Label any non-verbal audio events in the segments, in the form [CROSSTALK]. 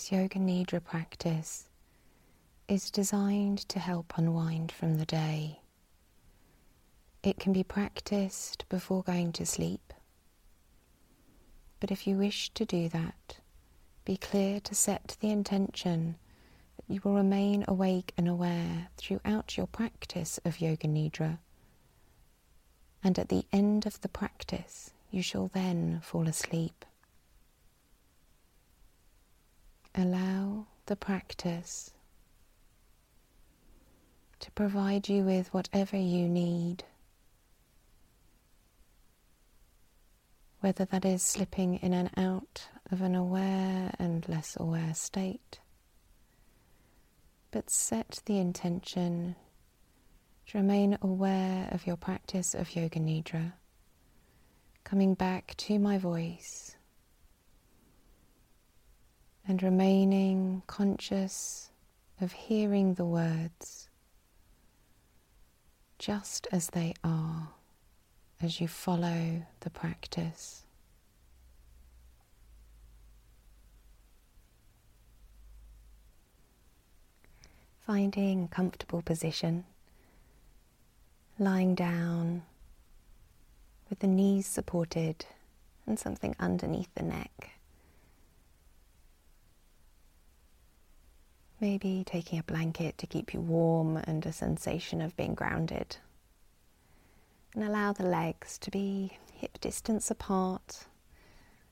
This Yoga Nidra practice is designed to help unwind from the day. It can be practiced before going to sleep, but if you wish to do that, be clear to set the intention that you will remain awake and aware throughout your practice of Yoga Nidra, and at the end of the practice, you shall then fall asleep. Allow the practice to provide you with whatever you need, whether that is slipping in and out of an aware and less aware state. But set the intention to remain aware of your practice of Yoga Nidra, coming back to my voice and remaining conscious of hearing the words just as they are as you follow the practice. Finding a comfortable position, lying down with the knees supported and something underneath the neck. Maybe taking a blanket to keep you warm and a sensation of being grounded. And allow the legs to be hip distance apart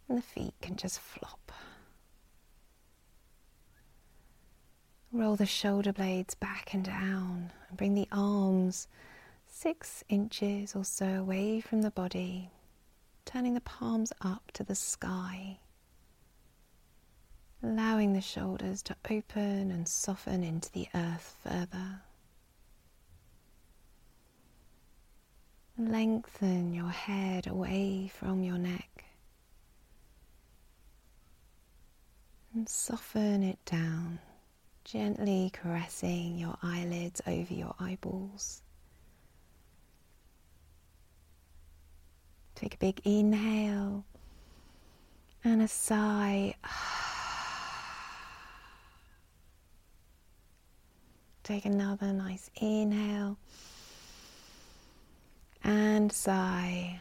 and the feet can just flop. Roll the shoulder blades back and down and bring the arms six inches or so away from the body, turning the palms up to the sky allowing the shoulders to open and soften into the earth further. Lengthen your head away from your neck and soften it down, gently caressing your eyelids over your eyeballs. Take a big inhale and a sigh. [SIGHS] Take another nice inhale and sigh.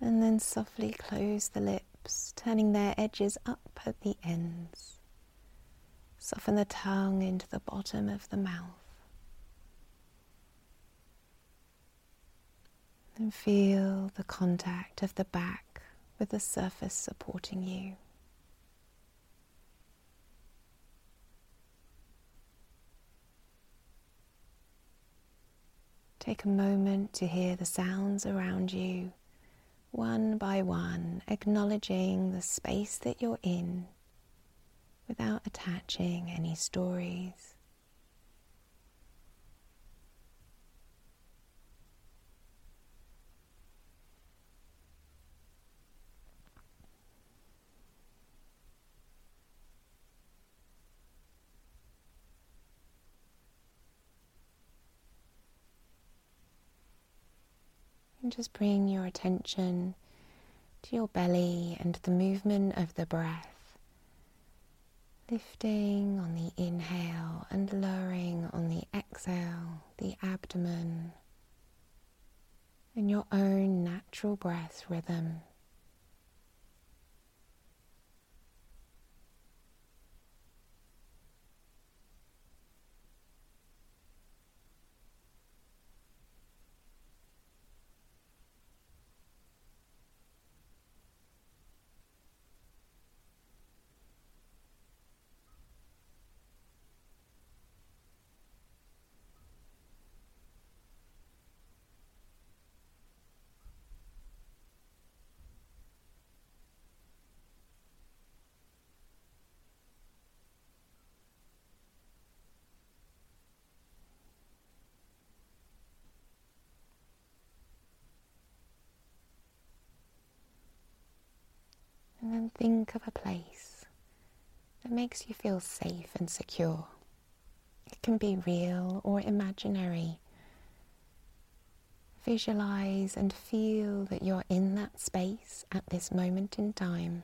And then softly close the lips, turning their edges up at the ends. Soften the tongue into the bottom of the mouth. And feel the contact of the back with the surface supporting you. Take a moment to hear the sounds around you, one by one, acknowledging the space that you're in without attaching any stories. And just bring your attention to your belly and the movement of the breath. Lifting on the inhale and lowering on the exhale, the abdomen, and your own natural breath rhythm. And think of a place that makes you feel safe and secure. It can be real or imaginary. Visualize and feel that you're in that space at this moment in time.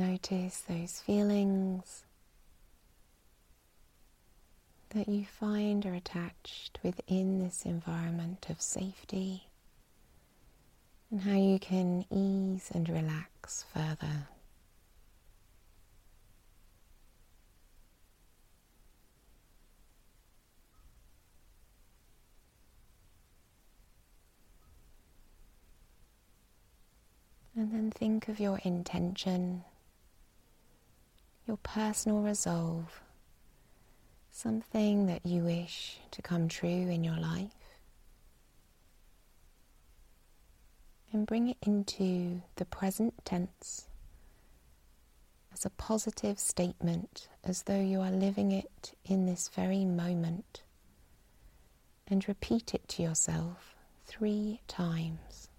Notice those feelings that you find are attached within this environment of safety and how you can ease and relax further. And then think of your intention your personal resolve, something that you wish to come true in your life, and bring it into the present tense as a positive statement, as though you are living it in this very moment, and repeat it to yourself three times.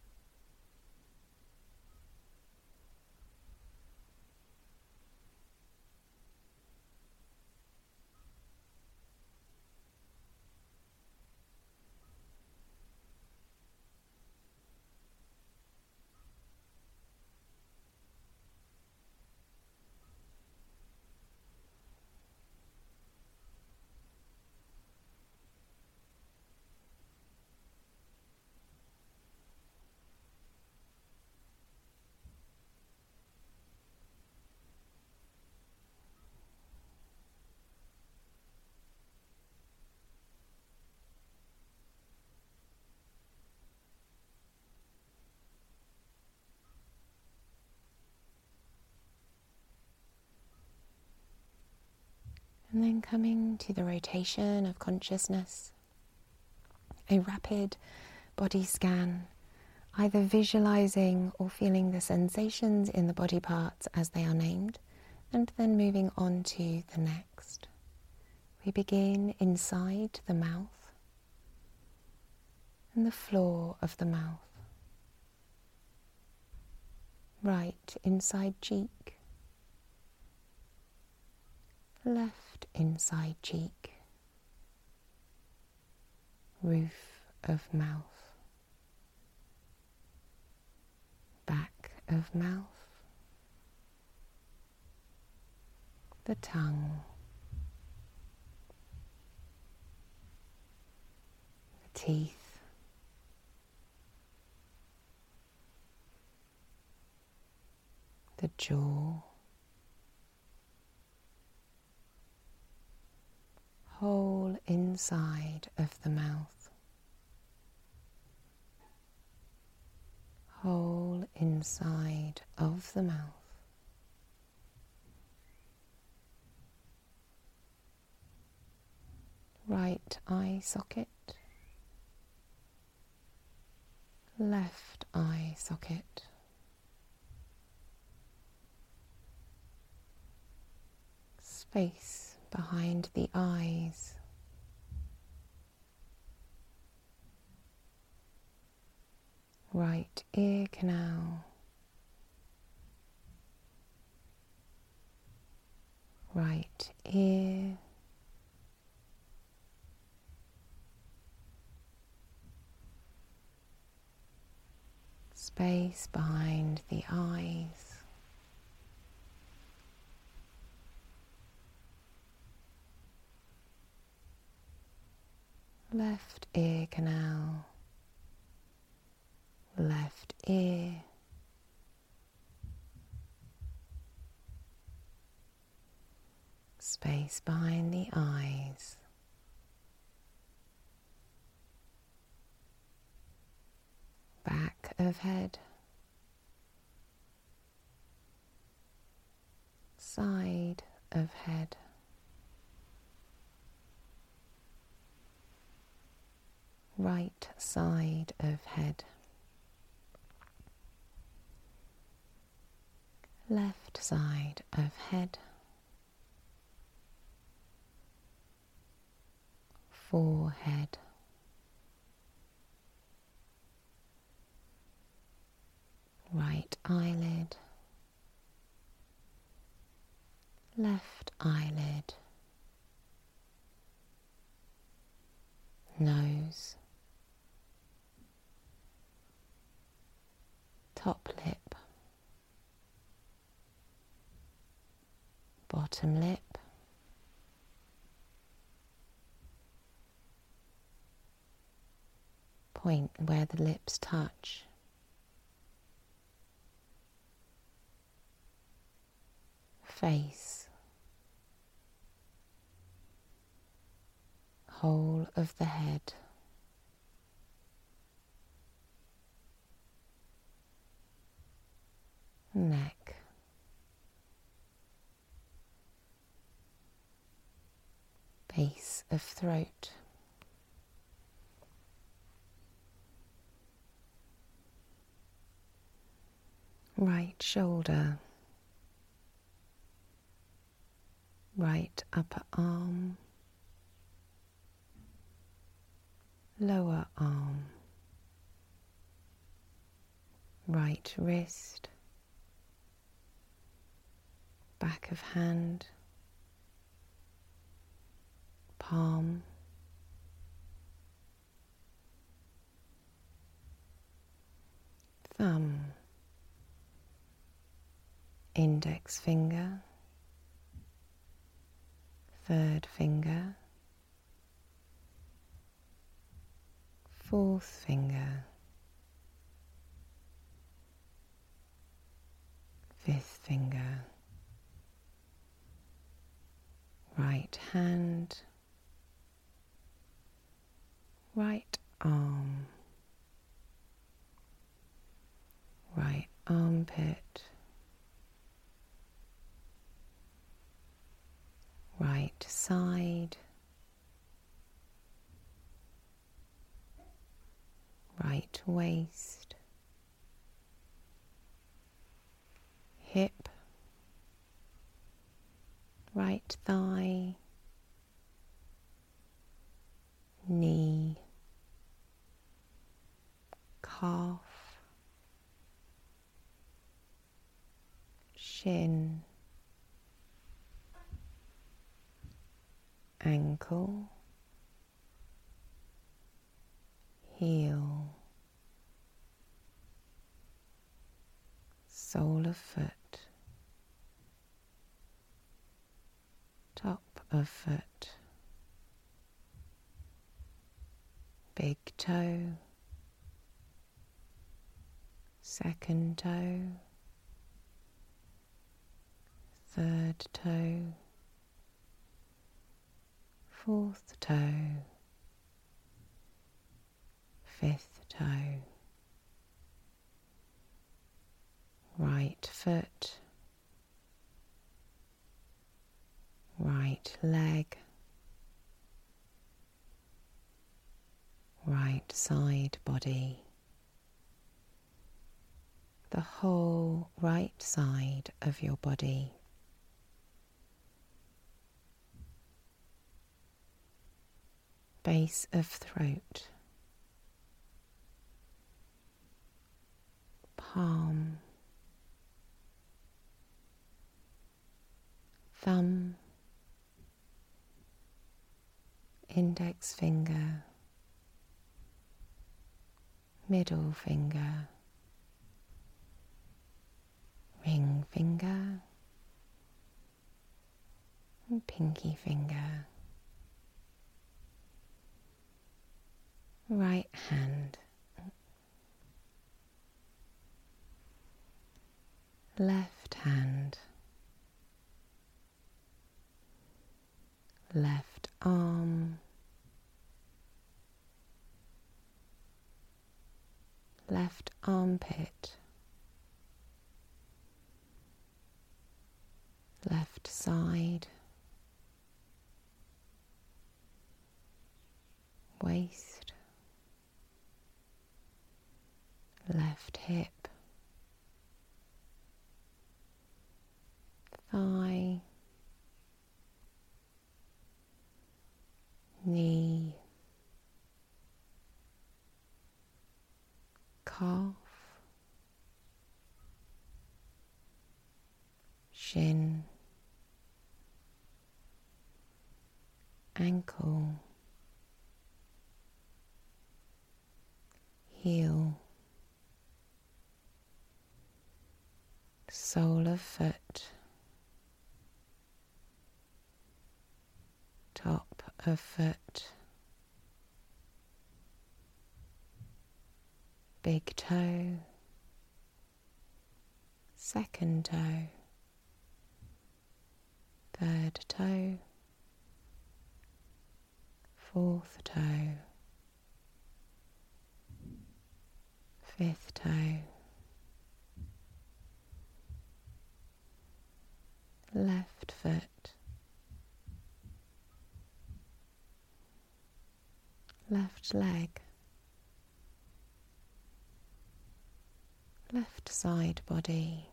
And then coming to the rotation of consciousness, a rapid body scan, either visualizing or feeling the sensations in the body parts as they are named, and then moving on to the next. We begin inside the mouth and the floor of the mouth, right inside cheek, left inside cheek, roof of mouth, back of mouth, the tongue, the teeth. The jaw, whole inside of the mouth, whole inside of the mouth. Right eye socket, left eye socket. Space behind the eyes. Right ear canal, right ear. Space behind the eyes. Left ear canal, left ear. Space behind the eyes. Back of head. Side of head. Right side of head. left side of head, forehead. Right eyelid, left eyelid, nose, top lip, bottom lip, point where the lips touch. Face, whole of the head. Neck, base of throat. Right shoulder, right upper arm, lower arm, right wrist, back of hand, palm, thumb, index finger, third finger, fourth finger, fifth finger right hand, right arm, right armpit, right side, right waist, hip, right thigh, knee, calf, shin, ankle, heel, sole of foot. top of foot, big toe, second toe, third toe, fourth toe, fifth toe, right foot right leg, right side body, the whole right side of your body. Base of throat, palm, thumb, index finger, middle finger, ring finger, and pinky finger, right hand, left hand, left arm, left armpit, left side, waist, left hip, knee, calf, shin, ankle, heel, sole of foot. Of foot, big toe, second toe, third toe, fourth toe, fifth toe, left foot, left leg, left side body,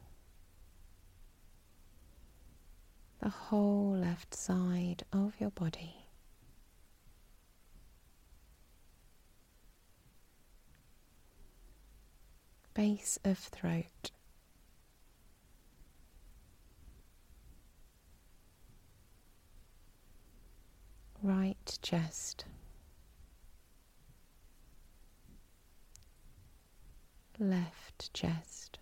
the whole left side of your body. Base of throat. Right chest. Left chest.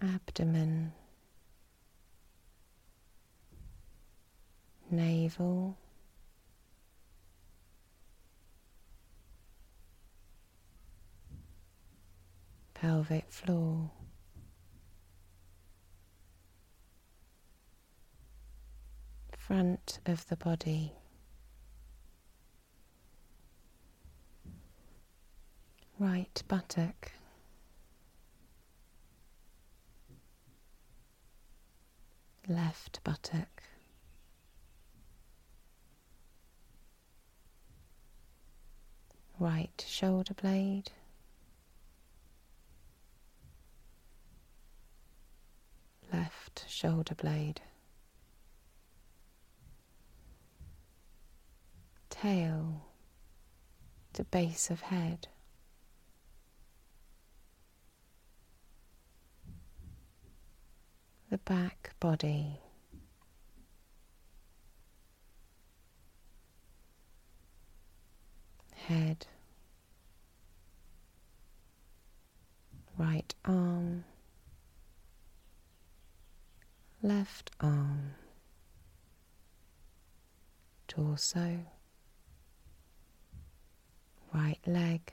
Abdomen. Navel. Pelvic floor. Front of the body. Right buttock. Left buttock. Right shoulder blade. Left shoulder blade. Tail to base of head. The back body. Head, right arm, left arm, torso, right leg,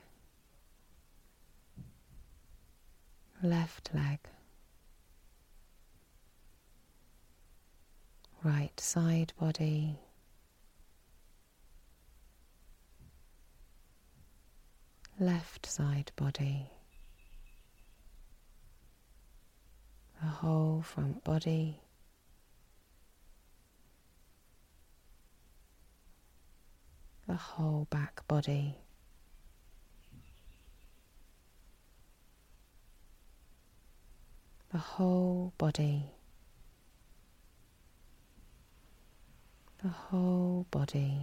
left leg. Right side body. Left side body, the whole front body, the whole back body. The whole body. The whole body,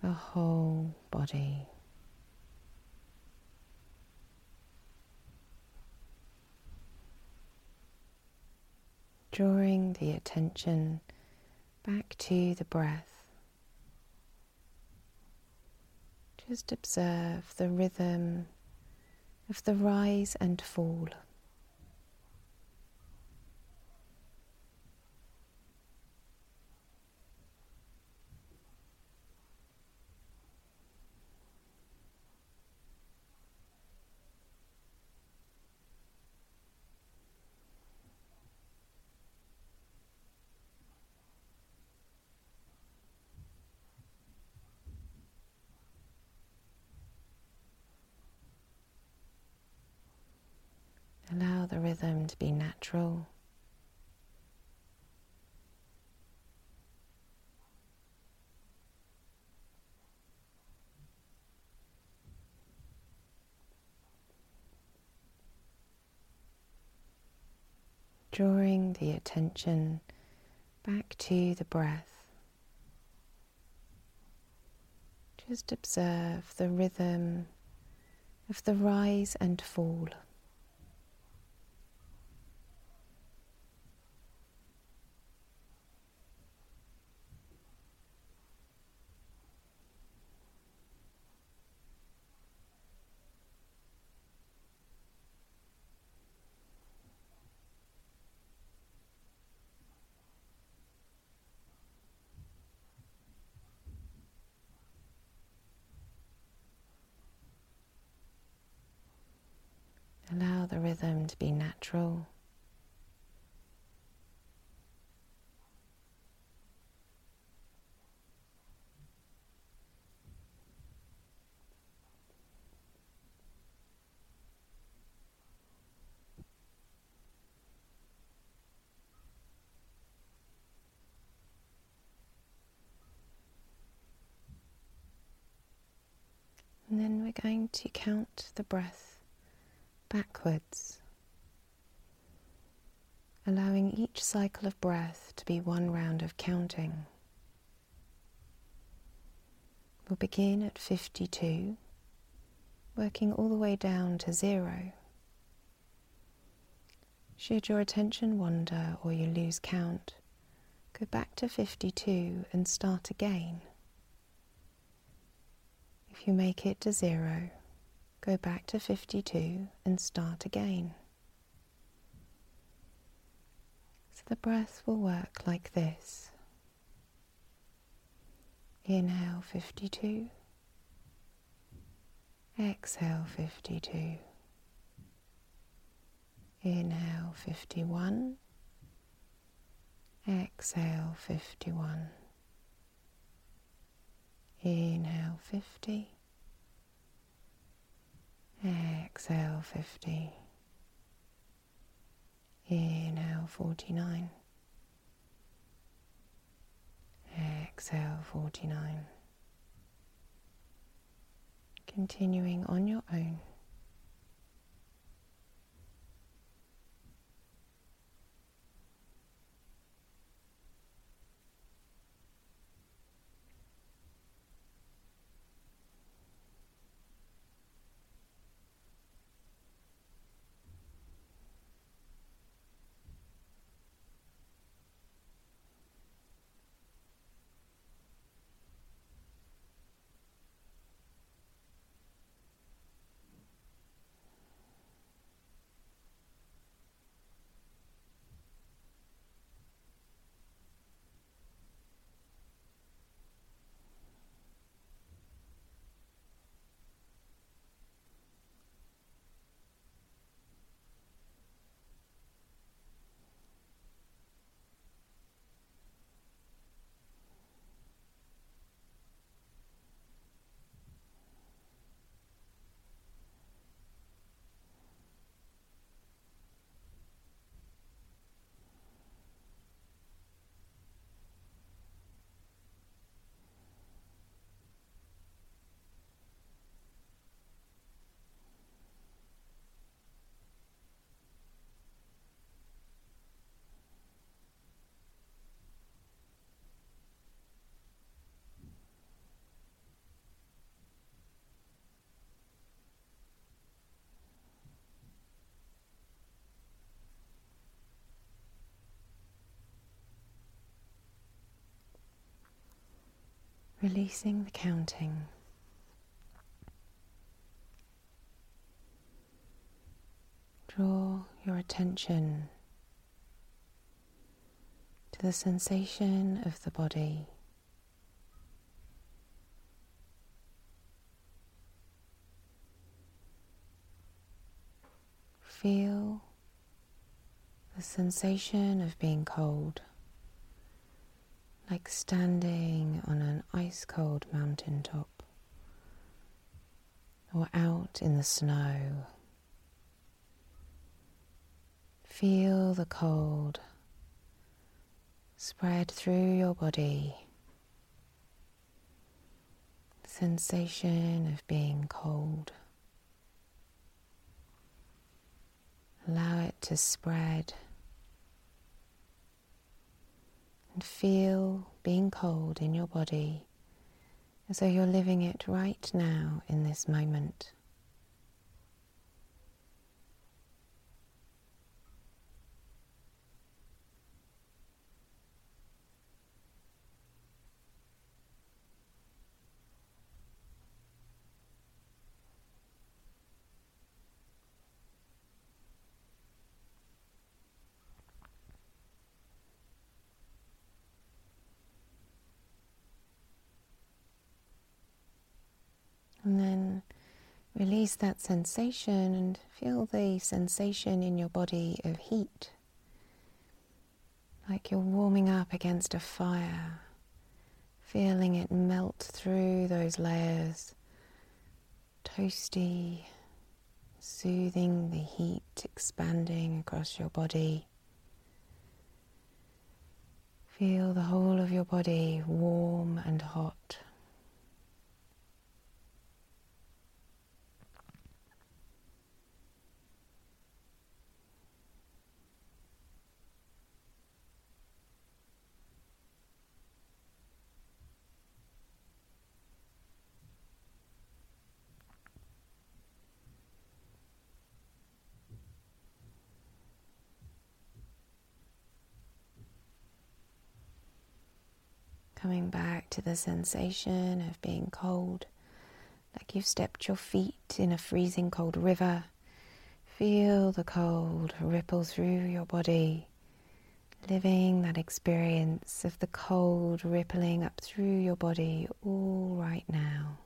the whole body. Drawing the attention back to the breath. Just observe the rhythm of the rise and fall. Allow to be natural. Drawing the attention back to the breath. Just observe the rhythm of the rise and fall. Allow the rhythm natural. And then we're going to count the breath backwards, allowing each cycle of breath to be one round of counting. We'll begin at 52, working all the way down to zero. Should your attention wander or you lose count, go back to 52 and start again. If you make it to zero, go back to 52 and start again. So the breath will work like this. Inhale 52, exhale 52, inhale 51, exhale 51, inhale 50 Exhale 50. Inhale 49. Exhale 49. Continuing on your own. Releasing the counting. Draw your attention to the sensation of the body. Feel the sensation of being cold like standing on an ice cold mountain top or out in the snow. Feel the cold spread through your body. sensation of being cold. Allow it to spread and feel being cold in your body as though you're living it right now in this moment. And then release that sensation and feel the sensation in your body of heat. Like you're warming up against a fire, feeling it melt through those layers, toasty, soothing the heat expanding across your body. Feel the whole of your body warm and hot. Coming back to the sensation of being cold, like you've stepped your feet in a freezing cold river. Feel the cold ripple through your body, living that experience of the cold rippling up through your body all right now.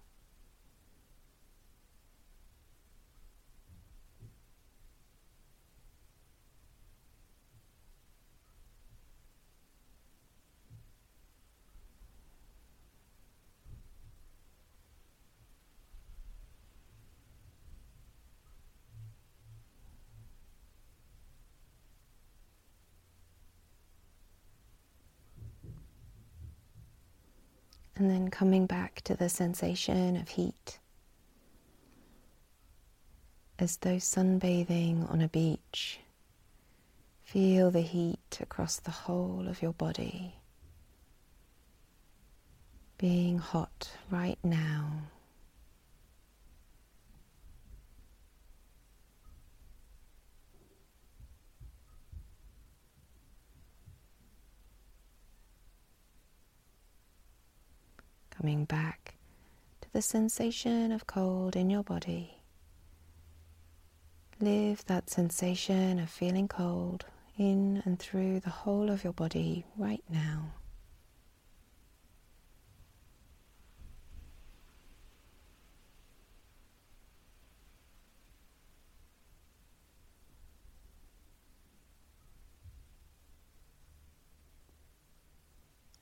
And then coming back to the sensation of heat as though sunbathing on a beach. Feel the heat across the whole of your body, being hot right now. Coming back to the sensation of cold in your body. Live that sensation of feeling cold in and through the whole of your body right now.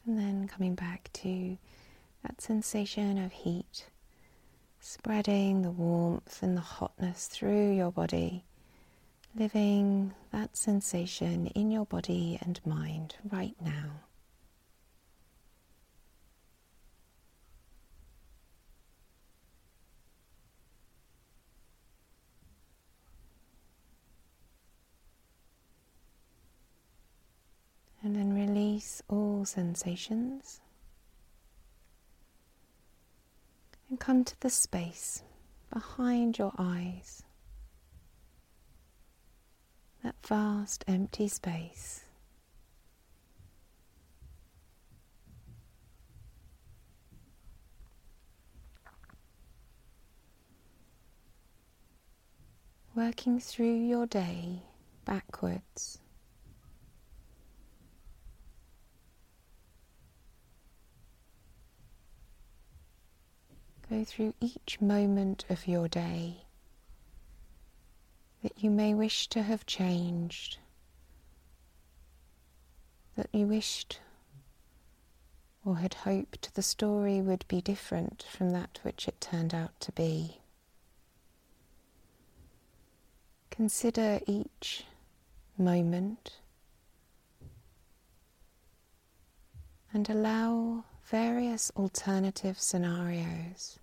And then coming back to that sensation of heat, spreading the warmth and the hotness through your body, living that sensation in your body and mind right now. And then release all sensations. And come to the space behind your eyes. That vast empty space. Working through your day backwards. Go through each moment of your day that you may wish to have changed, that you wished or had hoped the story would be different from that which it turned out to be. Consider each moment and allow various alternative scenarios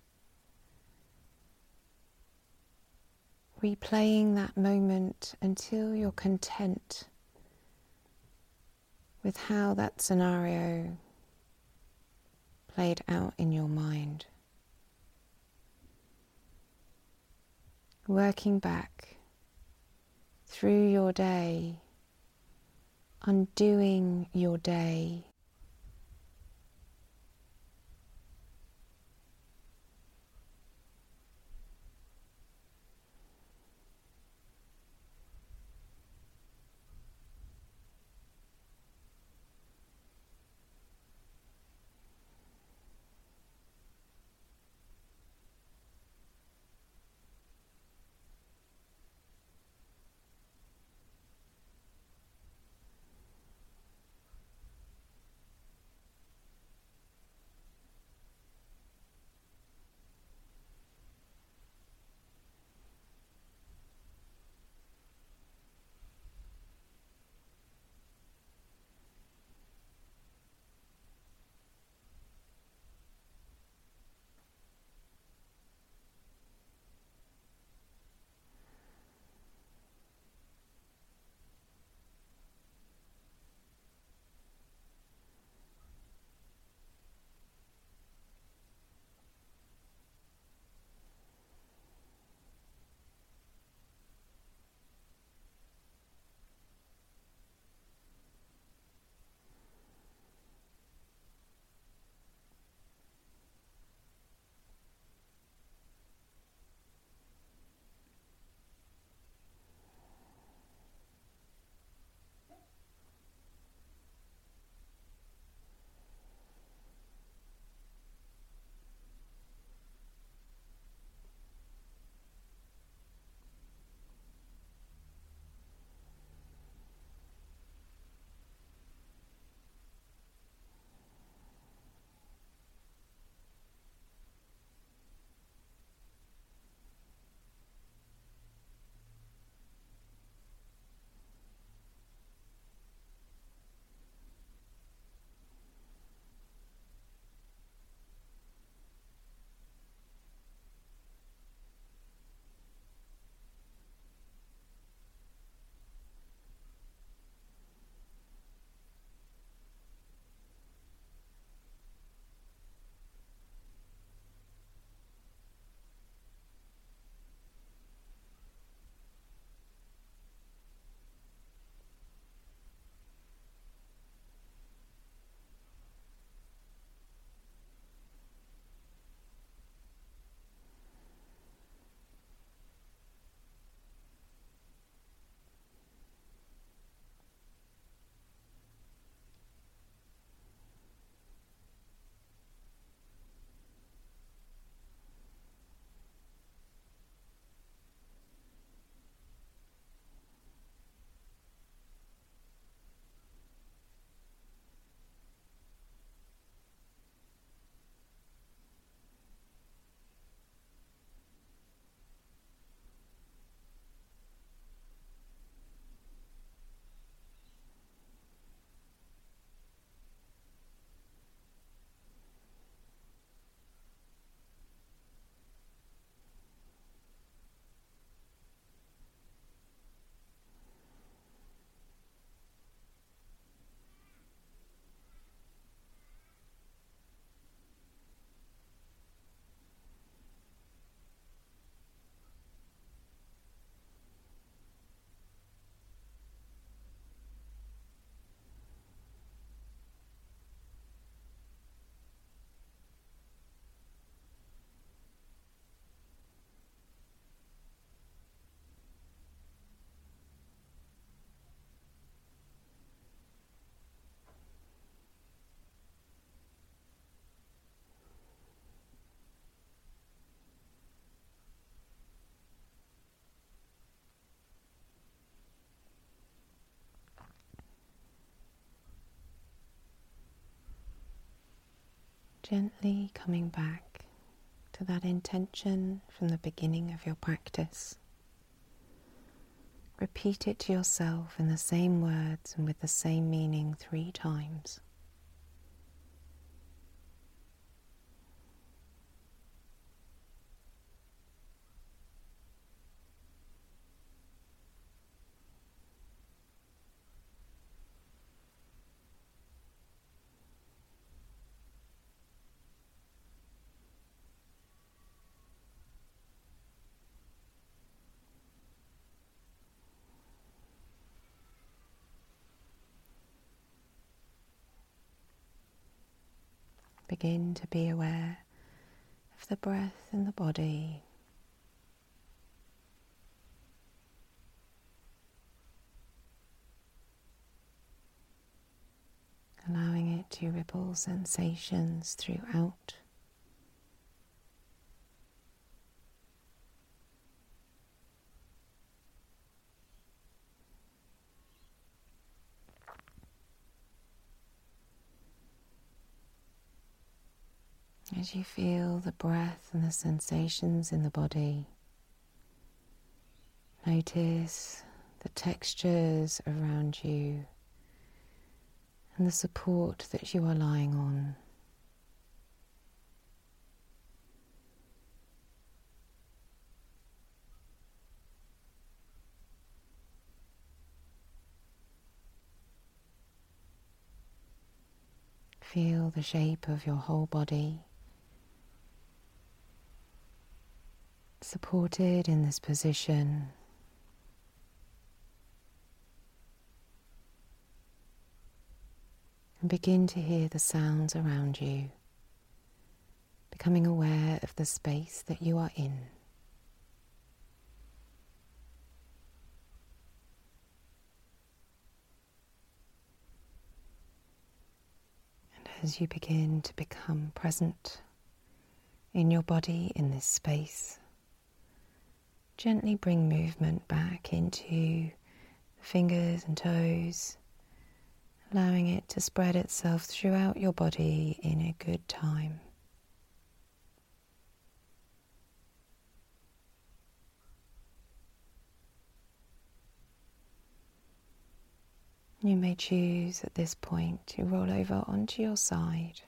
replaying that moment until you're content with how that scenario played out in your mind. Working back through your day, undoing your day Gently coming back to that intention from the beginning of your practice. Repeat it to yourself in the same words and with the same meaning three times. Begin to be aware of the breath in the body. Allowing it to ripple sensations throughout You feel the breath and the sensations in the body, notice the textures around you and the support that you are lying on. Feel the shape of your whole body. Supported in this position. And begin to hear the sounds around you, becoming aware of the space that you are in. And as you begin to become present in your body in this space, Gently bring movement back into the fingers and toes, allowing it to spread itself throughout your body in a good time. You may choose at this point to roll over onto your side.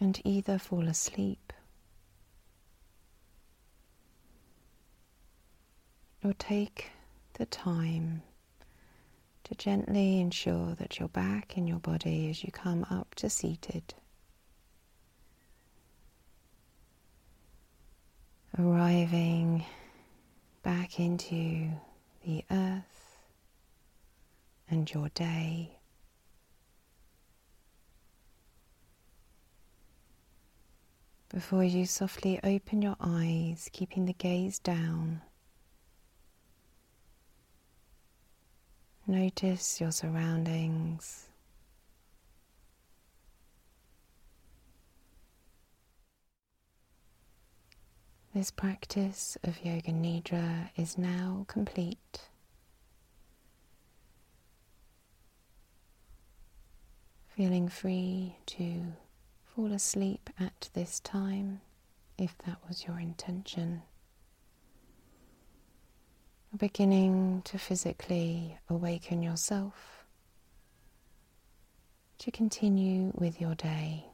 And either fall asleep or take the time to gently ensure that you're back in your body as you come up to seated. Arriving back into the earth and your day. Before you softly open your eyes, keeping the gaze down. Notice your surroundings. This practice of Yoga Nidra is now complete. Feeling free to fall asleep at this time if that was your intention. Beginning to physically awaken yourself to continue with your day.